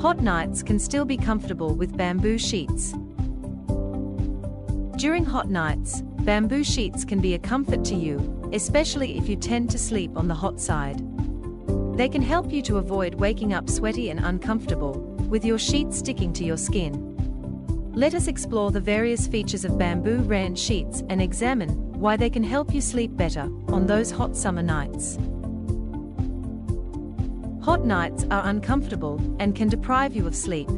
Hot nights can still be comfortable with bamboo sheets. During hot nights, bamboo sheets can be a comfort to you, especially if you tend to sleep on the hot side. They can help you to avoid waking up sweaty and uncomfortable, with your sheets sticking to your skin. Let us explore the various features of bamboo rayon sheets and examine why they can help you sleep better on those hot summer nights. Hot nights are uncomfortable and can deprive you of sleep.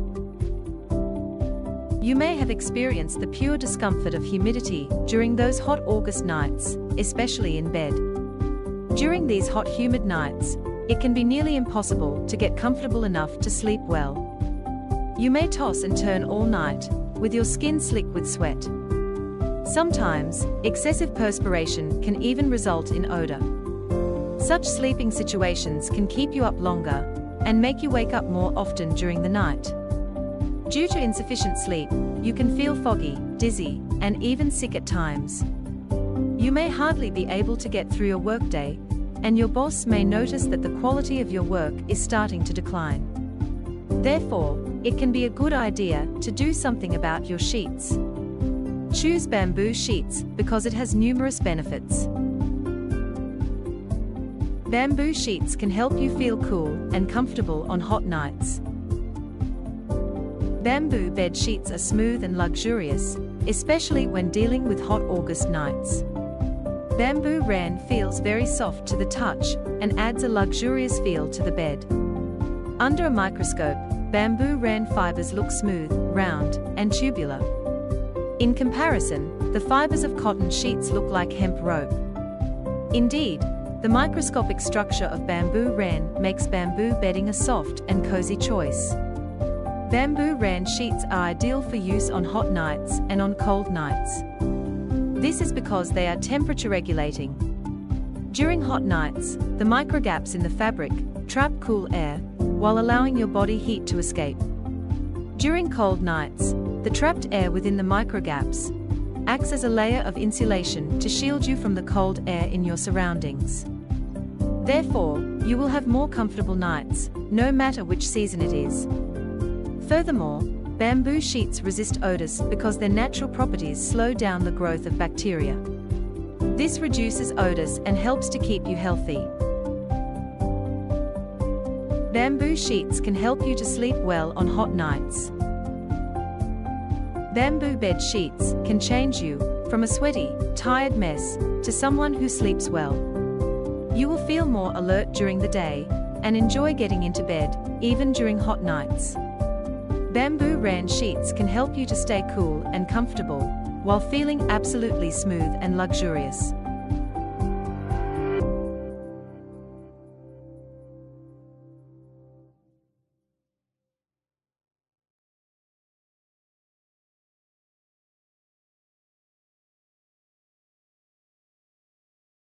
You may have experienced the pure discomfort of humidity during those hot August nights, especially in bed. During these hot humid nights, it can be nearly impossible to get comfortable enough to sleep well. You may toss and turn all night, with your skin slick with sweat. Sometimes, excessive perspiration can even result in odor. Such sleeping situations can keep you up longer and make you wake up more often during the night. Due to insufficient sleep, you can feel foggy, dizzy, and even sick at times. You may hardly be able to get through your workday and your boss may notice that the quality of your work is starting to decline. Therefore, it can be a good idea to do something about your sheets. Choose bamboo sheets because it has numerous benefits. Bamboo sheets can help you feel cool and comfortable on hot nights. Bamboo bed sheets are smooth and luxurious, especially when dealing with hot August nights. Bamboo rayon feels very soft to the touch and adds a luxurious feel to the bed. Under a microscope, bamboo rayon fibers look smooth, round, and tubular. In comparison, the fibers of cotton sheets look like hemp rope. Indeed, the microscopic structure of bamboo rayon makes bamboo bedding a soft and cozy choice. Bamboo rayon sheets are ideal for use on hot nights and on cold nights. This is because they are temperature regulating. During hot nights, the microgaps in the fabric trap cool air, while allowing your body heat to escape. During cold nights, the trapped air within the microgaps acts as a layer of insulation to shield you from the cold air in your surroundings. Therefore, you will have more comfortable nights, no matter which season it is. Furthermore, Bamboo sheets resist odors because their natural properties slow down the growth of bacteria. This reduces odors and helps to keep you healthy. Bamboo sheets can help you to sleep well on hot nights. Bamboo bed sheets can change you from a sweaty, tired mess to someone who sleeps well. You will feel more alert during the day and enjoy getting into bed, even during hot nights. Bamboo rayon sheets can help you to stay cool and comfortable while feeling absolutely smooth and luxurious.